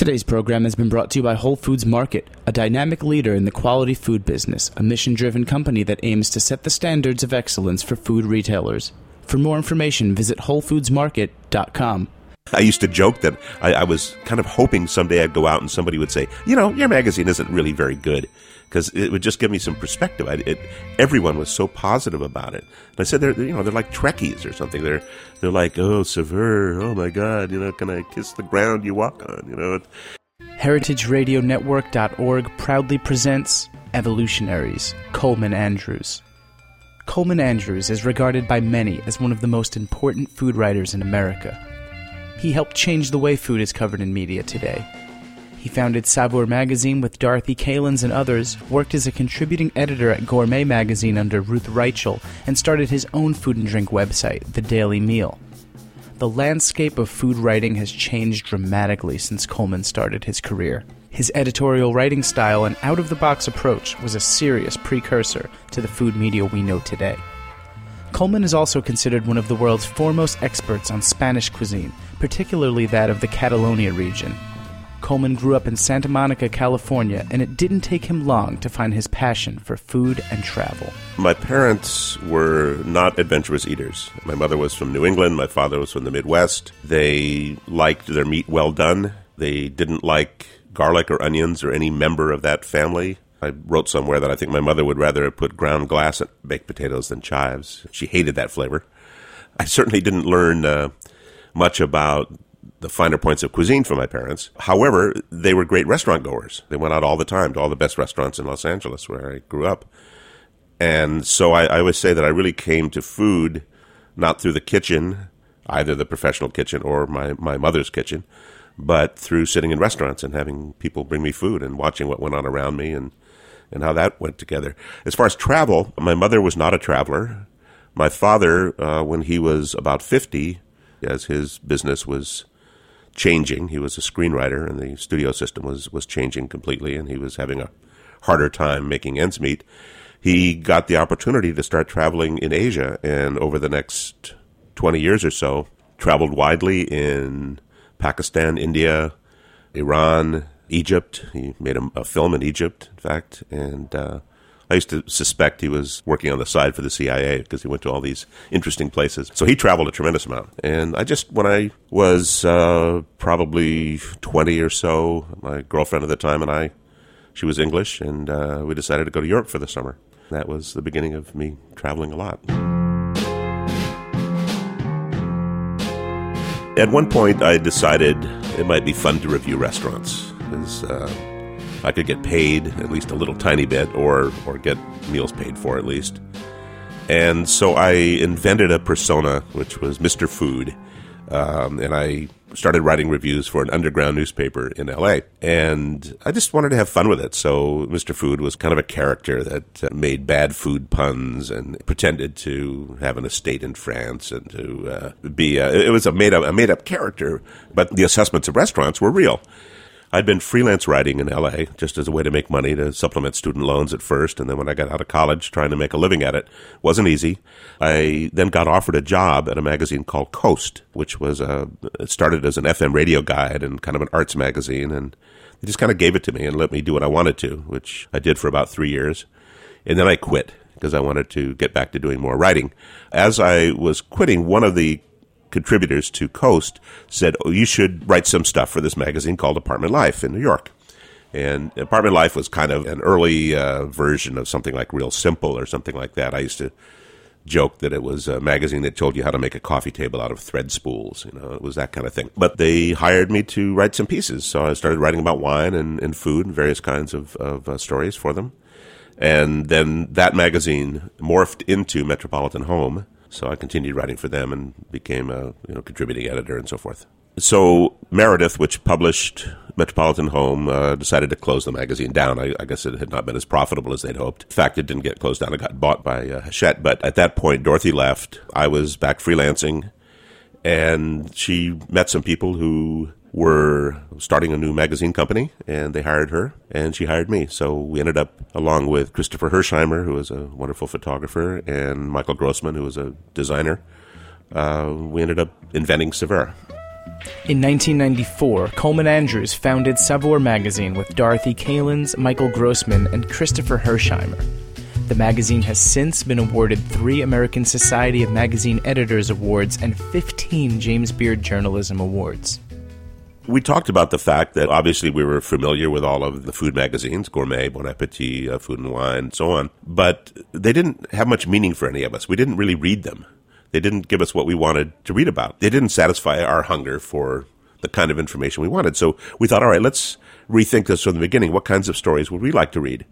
Today's program has been brought to you by Whole Foods Market, a dynamic leader in the quality food business, a mission driven company that aims to set the standards of excellence for food retailers. For more information, visit WholeFoodsMarket.com. I used to joke that I, I, was kind of hoping someday I'd go out and somebody would say, you know, your magazine isn't really very good. Because it would just give me some perspective. I, it, everyone was so positive about it. And I said, they're, you know, they're like Trekkies or something. They're, they're like, oh, Saveur, oh my God, you know, can I kiss the ground you walk on? You know. HeritageRadioNetwork.org proudly presents Evolutionaries, Colman Andrews. Colman Andrews is regarded by many as one of the most important food writers in America. He helped change the way food is covered in media today. He founded Saveur magazine with Dorothy Kalins and others, worked as a contributing editor at Gourmet magazine under Ruth Reichl, and started his own food and drink website, The Daily Meal. The landscape of food writing has changed dramatically since Colman started his career. His editorial writing style and out of the box approach was a serious precursor to the food media we know today. Coleman is also considered one of the world's foremost experts on Spanish cuisine, particularly that of the Catalonia region. Colman grew up in Santa Monica, California, and it didn't take him long to find his passion for food and travel. My parents were not adventurous eaters. My mother was from New England, my father was from the Midwest. They liked their meat well done. They didn't like garlic or onions or any member of that family. I wrote somewhere that I think my mother would rather put ground glass at baked potatoes than chives. She hated that flavor. I certainly didn't learn uh, much about the finer points of cuisine from my parents. However, they were great restaurant goers. They went out all the time to all the best restaurants in Los Angeles, where I grew up. And so I, I always say that I really came to food not through the kitchen, either the professional kitchen or my, my mother's kitchen, but through sitting in restaurants and having people bring me food and watching what went on around me and and how that went together. As far as travel, my mother was not a traveler. My father, uh, when he was about 50, as his business was changing, he was a screenwriter and the studio system was, was changing completely and he was having a harder time making ends meet. He got the opportunity to start traveling in Asia and over the next 20 years or so, traveled widely in Pakistan, India, Iran, Egypt. He made a, a film in Egypt, in fact, and uh, I used to suspect he was working on the side for the CIA because he went to all these interesting places. So he traveled a tremendous amount. And I just, when I was uh, probably 20 or so, my girlfriend at the time and I, she was English, and uh, we decided to go to Europe for the summer. That was the beginning of me traveling a lot. At one point, I decided it might be fun to review restaurants because uh, I could get paid at least a little tiny bit, or or get meals paid for at least. And so I invented a persona, which was Mr. Food, um, and I started writing reviews for an underground newspaper in LA. And I just wanted to have fun with it. So Mr. Food was kind of a character that made bad food puns and pretended to have an estate in France and to uh, be. A, it was a made up a made up character, but the assessments of restaurants were real. I'd been freelance writing in LA just as a way to make money to supplement student loans at first. And then when I got out of college, trying to make a living at it wasn't easy. I then got offered a job at a magazine called Coast, which was a, it started as an FM radio guide and kind of an arts magazine. And they just kind of gave it to me and let me do what I wanted to, which I did for about three years. And then I quit because I wanted to get back to doing more writing. As I was quitting, one of the contributors to Coast said, oh, you should write some stuff for this magazine called Apartment Life in New York. And Apartment Life was kind of an early uh, version of something like Real Simple or something like that. I used to joke that it was a magazine that told you how to make a coffee table out of thread spools. You know, it was that kind of thing. But they hired me to write some pieces. So I started writing about wine and, and food and various kinds of, of uh, stories for them. And then that magazine morphed into Metropolitan Home so I continued writing for them and became a you know contributing editor and so forth. So Meredith, which published Metropolitan Home, uh, decided to close the magazine down. I, I, guess it had not been as profitable as they'd hoped. In fact, it didn't get closed down; it got bought by uh, Hachette. But at that point, Dorothy left. I was back freelancing, and she met some people who were starting a new magazine company and they hired her and she hired me. So we ended up, along with Christopher Hirsheimer, who was a wonderful photographer, and Michael Grossman, who was a designer, uh, we ended up inventing Saveur. In 1994, Colman Andrews founded Saveur magazine with Dorothy Kalins, Michael Grossman, and Christopher Hirsheimer. The magazine has since been awarded three American Society of Magazine Editors Awards and 15 James Beard Journalism Awards. We talked about the fact that obviously we were familiar with all of the food magazines, Gourmet, Bon Appetit, uh, Food and Wine, and so on, but they didn't have much meaning for any of us. We didn't really read them. They didn't give us what we wanted to read about. They didn't satisfy our hunger for the kind of information we wanted. So we thought, all right, let's rethink this from the beginning. What kinds of stories would we like to read?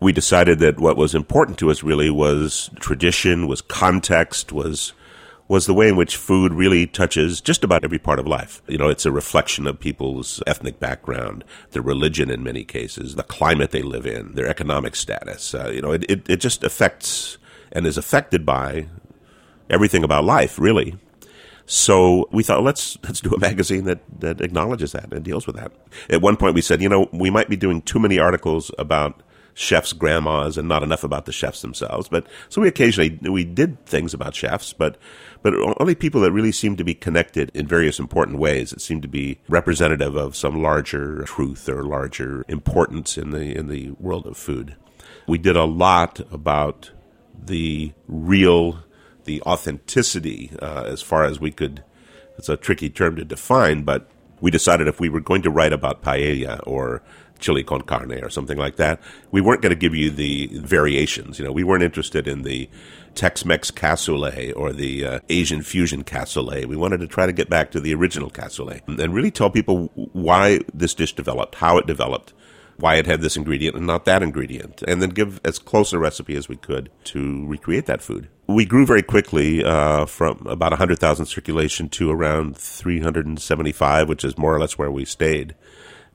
we decided that what was important to us really was tradition, was context, was was the way in which food really touches just about every part of life. You know, it's a reflection of people's ethnic background, their religion in many cases, the climate they live in, their economic status. Uh, you know, it, it, it just affects and is affected by everything about life, really. So we thought, let's let's do a magazine that, that acknowledges that and deals with that. At one point, we said, you know, we might be doing too many articles about chefs' grandmas and not enough about the chefs themselves. But so we occasionally we did things about chefs, but but only people that really seemed to be connected in various important ways. It seemed to be representative of some larger truth or larger importance in the in the world of food. We did a lot about the real, the authenticity, uh, as far as we could. It's a tricky term to define, but we decided if we were going to write about paella or chili con carne or something like that. We weren't going to give you the variations. You know, we weren't interested in the Tex-Mex cassoulet or the uh, Asian fusion cassoulet. We wanted to try to get back to the original cassoulet and really tell people why this dish developed, how it developed, why it had this ingredient and not that ingredient, and then give as close a recipe as we could to recreate that food. We grew very quickly uh, from about 100,000 circulation to around 375, which is more or less where we stayed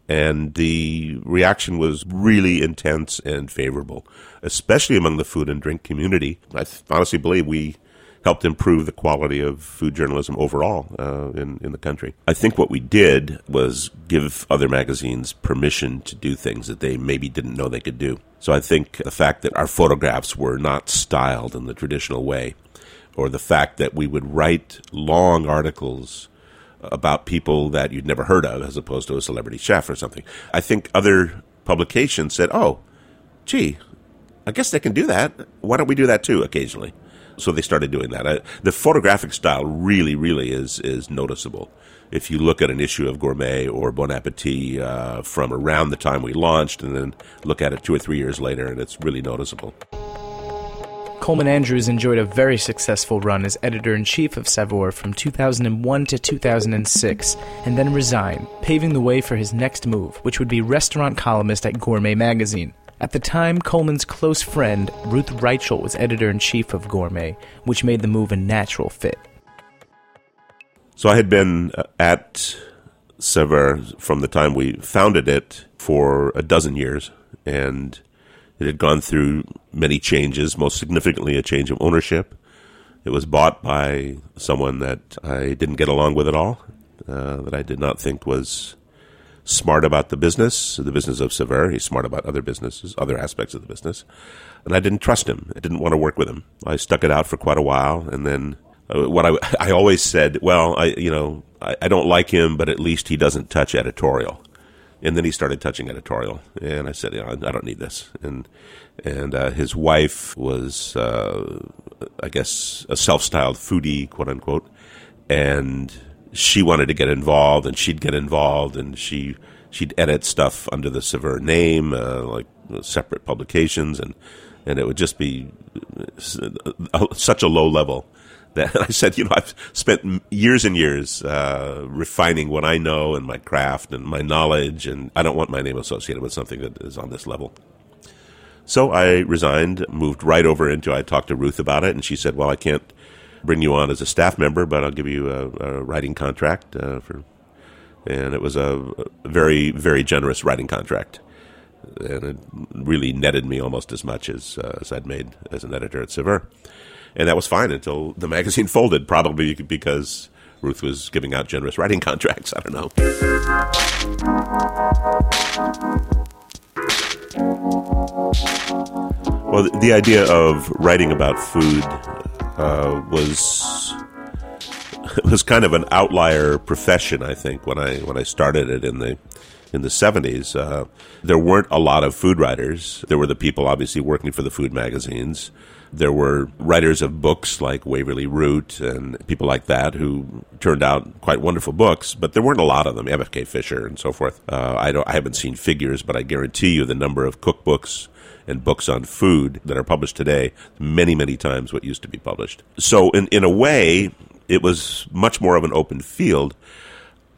and the reaction was really intense and favorable, especially among the food and drink community. I honestly believe we helped improve the quality of food journalism overall uh, in in the country. I think what we did was give other magazines permission to do things that they maybe didn't know they could do. So I think the fact that our photographs were not styled in the traditional way, or the fact that we would write long articles about people that you'd never heard of as opposed to a celebrity chef or something. I think other publications said, oh, gee, I guess they can do that. Why don't we do that too occasionally? So they started doing that. I, the photographic style really, really is is noticeable. If you look at an issue of Gourmet or Bon Appetit uh, from around the time we launched, and then look at it two or three years later, and it's really noticeable. Colman Andrews enjoyed a very successful run as editor in chief of Saveur from 2001 to 2006, and then resigned, paving the way for his next move, which would be restaurant columnist at Gourmet magazine. At the time, Colman's close friend, Ruth Reichl, was editor in chief of Gourmet, which made the move a natural fit. So I had been uh, at Saveur from the time we founded it for a dozen years, and it had gone through many changes, most significantly a change of ownership. It was bought by someone that I didn't get along with at all, uh, that I did not think was smart about the business, the business of Saveur. He's smart about other businesses, other aspects of the business. And I didn't trust him. I didn't want to work with him. I stuck it out for quite a while. And then uh, what I, I always said, well, I, you know, I, I don't like him, but at least he doesn't touch editorial and then he started touching editorial, and I said, know, I don't need this. And and uh, his wife was, uh, I guess, a self-styled foodie, quote unquote, and she wanted to get involved, and she'd get involved, and she she'd edit stuff under the Saveur name, uh, like separate publications, and and it would just be uh, such a low level that I said, you know, I've spent years and years uh, refining what I know and my craft and my knowledge, and I don't want my name associated with something that is on this level. So I resigned, moved right over into. I talked to Ruth about it, and she said, "Well, I can't bring you on as a staff member, but I'll give you a, a writing contract uh, for." And it was a very, very generous writing contract, and it really netted me almost as much as uh, as I'd made as an editor at Saveur and that was fine until the magazine folded, probably because Ruth was giving out generous writing contracts. I don't know. Well, the idea of writing about food uh, was was kind of an outlier profession, I think, when I when I started it in the in the 70s. Uh, there weren't a lot of food writers. There were the people obviously working for the food magazines. There were writers of books like Waverley Root and people like that who turned out quite wonderful books, but there weren't a lot of them. M.F.K. Fisher and so forth. Uh, I don't. I haven't seen figures, but I guarantee you the number of cookbooks and books on food that are published today many, many times what used to be published. So, in in a way, it was much more of an open field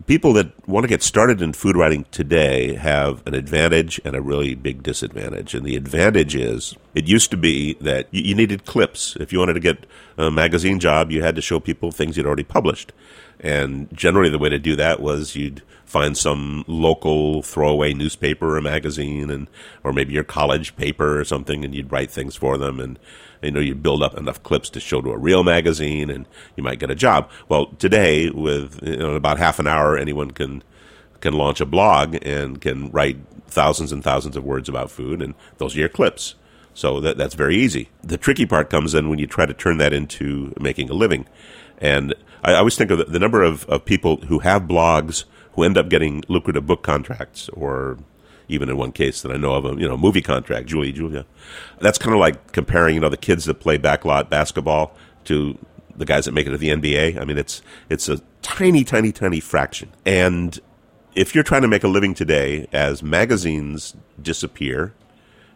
people that want to get started in food writing today have an advantage and a really big disadvantage. And the advantage is it used to be that you, needed clips. If you wanted to get a magazine job, you had to show people things you'd already published. And generally, the way to do that was you'd find some local throwaway newspaper or magazine, and or maybe your college paper or something, and you'd write things for them. And you know, you build up enough clips to show to a real magazine and you might get a job. Well, today with you know, about half an hour, anyone can can launch a blog and can write thousands and thousands of words about food, and those are your clips. So that, that's very easy. The tricky part comes in when you try to turn that into making a living. And I, always think of the, the number of, of people who have blogs who end up getting lucrative book contracts or even in one case that I know of, a you know movie contract, Julie Julia. That's kind of like comparing you know the kids that play backlot basketball to the guys that make it to the NBA. I mean, it's it's a tiny, tiny, tiny fraction. And if you're trying to make a living today, as magazines disappear,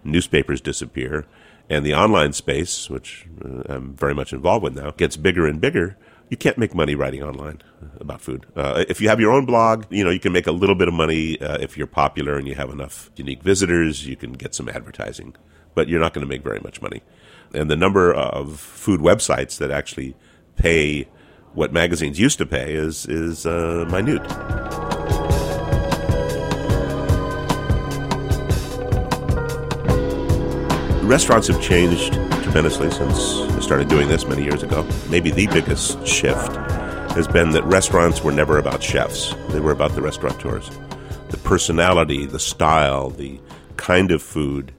newspapers disappear, and the online space, which uh, I'm very much involved with now, gets bigger and bigger, you can't make money writing online about food. Uh, if you have your own blog, you know you can make a little bit of money uh, if you're popular and you have enough unique visitors. You can get some advertising, but you're not going to make very much money. And the number of food websites that actually pay what magazines used to pay is is uh, minute. Restaurants have changed tremendously since I started doing this many years ago. Maybe the biggest shift has been that restaurants were never about chefs, they were about the restaurateurs. The personality, the style, the kind of food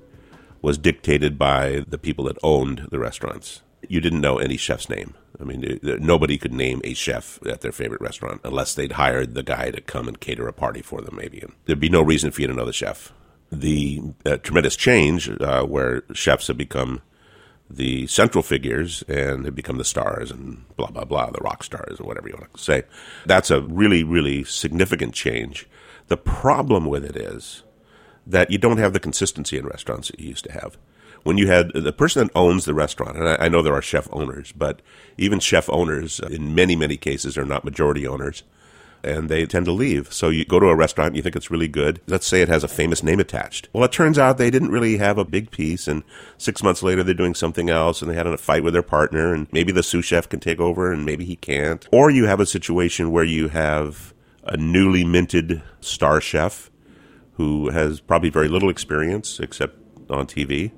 was dictated by the people that owned the restaurants. You didn't know any chef's name. I mean, nobody could name a chef at their favorite restaurant unless they'd hired the guy to come and cater a party for them, maybe. And there'd be no reason for you to know the chef. The uh, tremendous change uh, where chefs have become the central figures and they become the stars and blah blah blah the rock stars or whatever you want to say. That's a really really significant change. The problem with it is that you don't have the consistency in restaurants that you used to have. When you had the person that owns the restaurant and I, I know there are chef owners but even chef owners in many many cases are not majority owners and they tend to leave. So you go to a restaurant, you think it's really good. Let's say it has a famous name attached. Well, it turns out they didn't really have a big piece, and six months later they're doing something else, and they had a fight with their partner, and maybe the sous chef can take over, and maybe he can't. Or you have a situation where you have a newly minted star chef who has probably very little experience except on TV,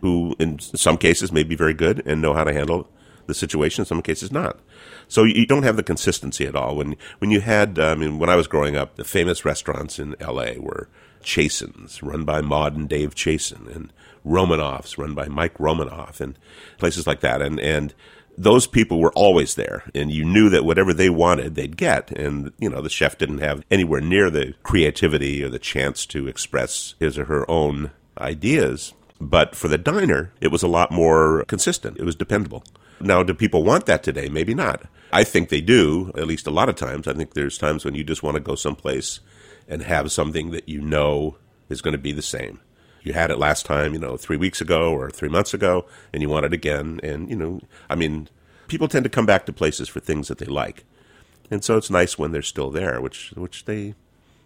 who in some cases may be very good and know how to handle the situation, in some cases not. So you don't have the consistency at all. When when you had, uh, I mean, when I was growing up, the famous restaurants in L.A. were Chasen's, run by Maude and Dave Chasen, and Romanoff's, run by Mike Romanoff, and places like that. And and those people were always there, and you knew that whatever they wanted, they'd get. And you know, the chef didn't have anywhere near the creativity or the chance to express his or her own ideas. But for the diner, it was a lot more consistent. It was dependable. Now, do people want that today? Maybe not. I think they do, at least a lot of times. I think there's times when you just want to go someplace and have something that you know is going to be the same. You had it last time, you know, three weeks ago or three months ago, and you want it again. And, you know, I mean, people tend to come back to places for things that they like. And so it's nice when they're still there, which, which they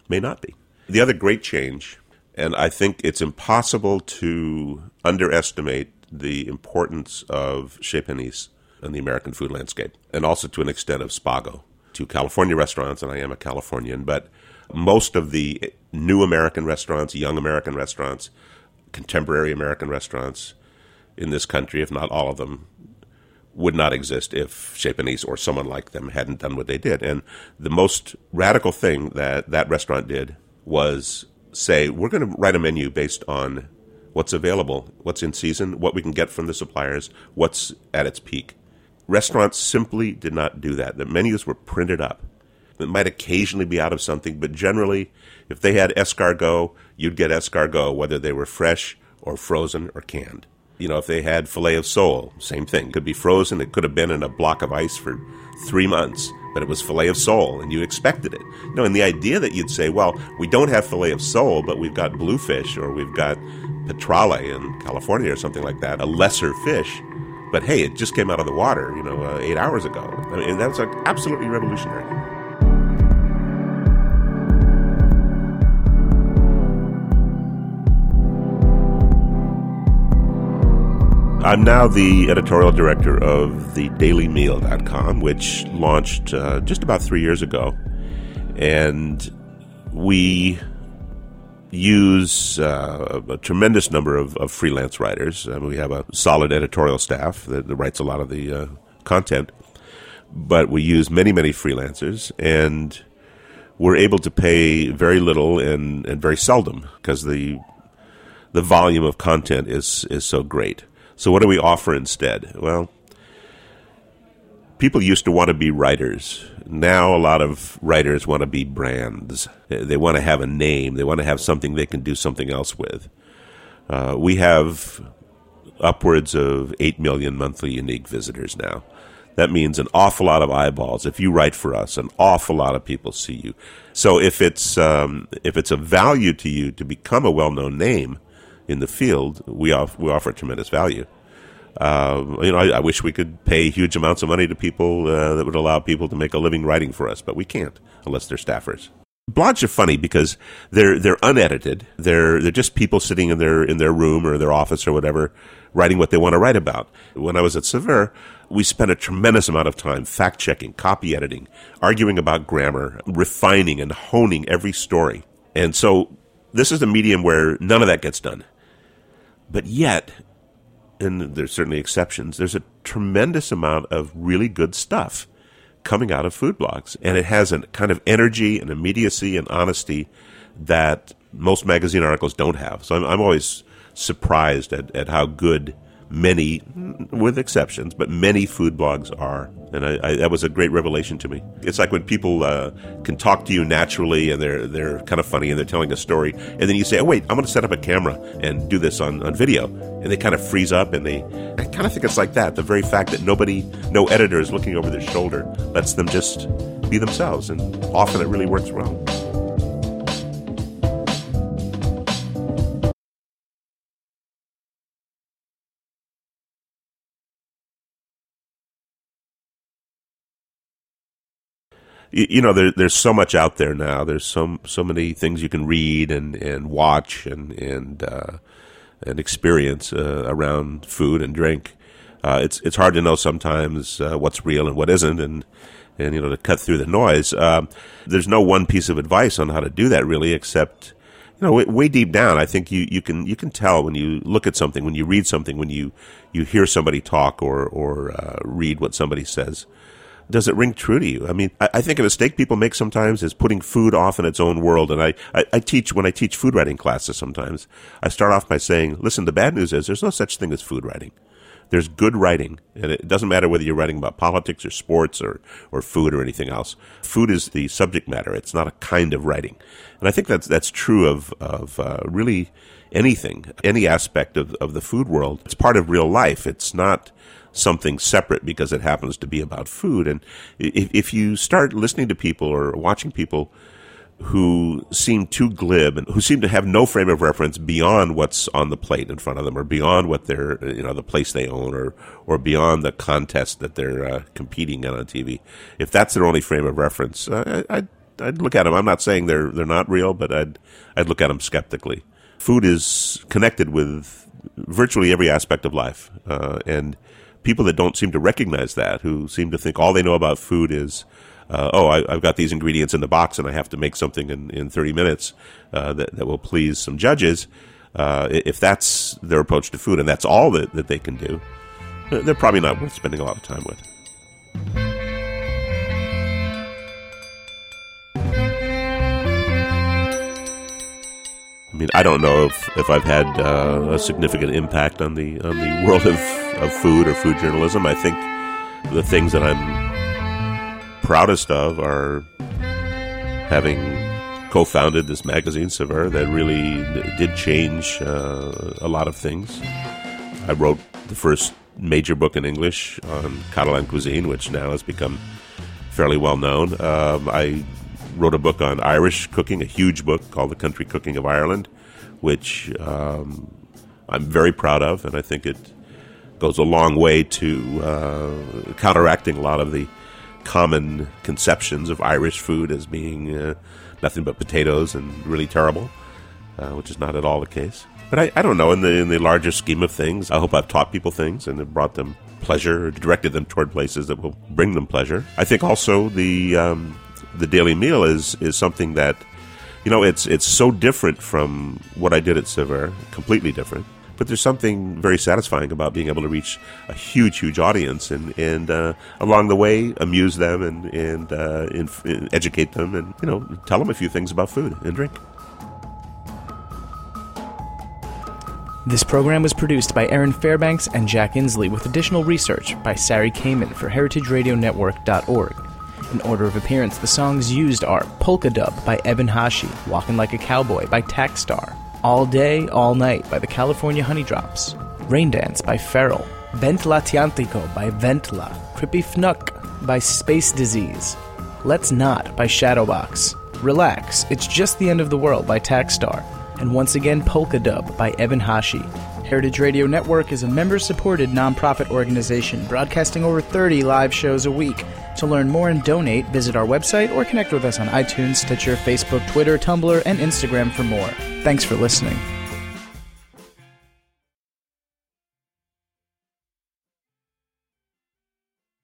may not be. The other great change, and I think it's impossible to underestimate the importance of Chez Panisse in the American food landscape, and also to an extent of Spago to California restaurants, and I am a Californian, but most of the new American restaurants, young American restaurants, contemporary American restaurants in this country, if not all of them, would not exist if Panisse or someone like them hadn't done what they did. And the most radical thing that that restaurant did was say, we're going to write a menu based on what's available, what's in season, what we can get from the suppliers, what's at its peak. Restaurants simply did not do that. The menus were printed up. It might occasionally be out of something, but generally, if they had escargot, you'd get escargot, whether they were fresh or frozen or canned. You know, if they had filet of sole, same thing. Could be frozen, it could have been in a block of ice for three months, but it was filet of sole, and you expected it. You know, and the idea that you'd say, well, we don't have filet of sole, but we've got bluefish, or we've got petrale in California, or something like that, a lesser fish. But hey, it just came out of the water, you know, uh, eight hours ago. I mean, that was like, absolutely revolutionary. I'm now the editorial director of the dailymeal.com, which launched uh, just about three years ago. And we use uh, a tremendous number of, of freelance writers. I mean, we have a solid editorial staff that, that writes a lot of the uh, content, but we use many, many freelancers. And we're able to pay very little and, and very seldom because the the volume of content is is so great. So, what do we offer instead? Well, people used to want to be writers. Now, a lot of writers want to be brands. They want to have a name, they want to have something they can do something else with. Uh, we have upwards of 8 million monthly unique visitors now. That means an awful lot of eyeballs. If you write for us, an awful lot of people see you. So if it's um, if it's a value to you to become a well-known name, in the field, we, off, we offer tremendous value. Uh, you know, I, I, wish we could pay huge amounts of money to people uh, that would allow people to make a living writing for us, but we can't unless they're staffers. Blogs are funny because they're they're unedited. They're they're just people sitting in their in their room or their office or whatever, writing what they want to write about. When I was at Saveur, we spent a tremendous amount of time fact checking, copy editing, arguing about grammar, refining and honing every story. And so this is a medium where none of that gets done. But yet, and there's certainly exceptions, there's a tremendous amount of really good stuff coming out of food blogs. And it has a kind of energy and immediacy and honesty that most magazine articles don't have. So I'm, I'm always surprised at, at how good many, with exceptions, but many food blogs are. And I, I, that was a great revelation to me. It's like when people uh, can talk to you naturally and they're they're kind of funny and they're telling a story, and then you say, "Oh wait, I'm going to set up a camera and do this on, on video," and they kind of freeze up and they. I kind of think it's like that. The very fact that nobody, no editor is looking over their shoulder, lets them just be themselves, and often it really works well. You know there, there's so much out there now. There's so so many things you can read and and watch and and uh, and experience uh, around food and drink. Uh, it's it's hard to know sometimes uh, what's real and what isn't and and you know to cut through the noise. Um, there's no one piece of advice on how to do that really except you know way, way deep down I think you, you can you can tell when you look at something when you read something when you you hear somebody talk or or uh, read what somebody says does it ring true to you? I mean, I, I, think a mistake people make sometimes is putting food off in its own world. And I, I, I, teach, when I teach food writing classes sometimes, I start off by saying, listen, the bad news is there's no such thing as food writing. There's good writing, and it doesn't matter whether you're writing about politics or sports or, or food or anything else. Food is the subject matter. It's not a kind of writing. And I think that's, that's true of, of uh, really anything, any aspect of, of the food world. It's part of real life. It's not something separate because it happens to be about food. And if, if you start listening to people or watching people who seem too glib and who seem to have no frame of reference beyond what's on the plate in front of them or beyond what they're, you know, the place they own or, or beyond the contest that they're uh, competing in on TV. If that's their only frame of reference, uh, I'd, I'd look at them. I'm not saying they're, they're not real, but I'd, I'd look at them skeptically. Food is connected with virtually every aspect of life. Uh, and people that don't seem to recognize that, who seem to think all they know about food is, uh, oh, I, have got these ingredients in the box and I have to make something in, in 30 minutes uh, that, that will please some judges. Uh, if that's their approach to food and that's all that, that they can do, they're probably not worth spending a lot of time with. I mean, I don't know if, if I've had uh, a significant impact on the on the world of, of food or food journalism. I think the things that I'm proudest of are having co-founded this magazine, Saveur, that really did change uh, a lot of things. I wrote the first major book in English on Catalan cuisine, which now has become fairly well known. Um, I wrote a book on Irish cooking, a huge book called The Country Cooking of Ireland, which um, I'm very proud of, and I think it goes a long way to uh, counteracting a lot of the common conceptions of Irish food as being uh, nothing but potatoes and really terrible, uh, which is not at all the case. But I, I don't know. In the in the larger scheme of things, I hope I've taught people things and have brought them pleasure, or directed them toward places that will bring them pleasure. I think also the um, the daily meal is is something that you know it's it's so different from what I did at Saveur, completely different. But there's something very satisfying about being able to reach a huge, huge audience and and uh, along the way amuse them and and uh, inf- educate them and you know tell them a few things about food and drink. This program was produced by Aaron Fairbanks and Jack Insley with additional research by Sari Kamen for heritageradionetwork.org. In order of appearance, the songs used are Polka Dub by Eben Hashi, Walking Like a Cowboy by Tackstar, All Day, All Night by the California Honeydrops, Rain Dance by Feral, Ventlatiantico by Ventla, Crippy Fnuck by Space Disease, Let's Not by Shadowbox, Relax, It's Just the End of the World by Tackstar, and once again Polka Dub by Evan Hashi. Heritage Radio Network is a member supported nonprofit organization broadcasting over 30 live shows a week. To learn more and donate, visit our website or connect with us on iTunes, Stitcher, Facebook, Twitter, Tumblr, and Instagram for more. Thanks for listening.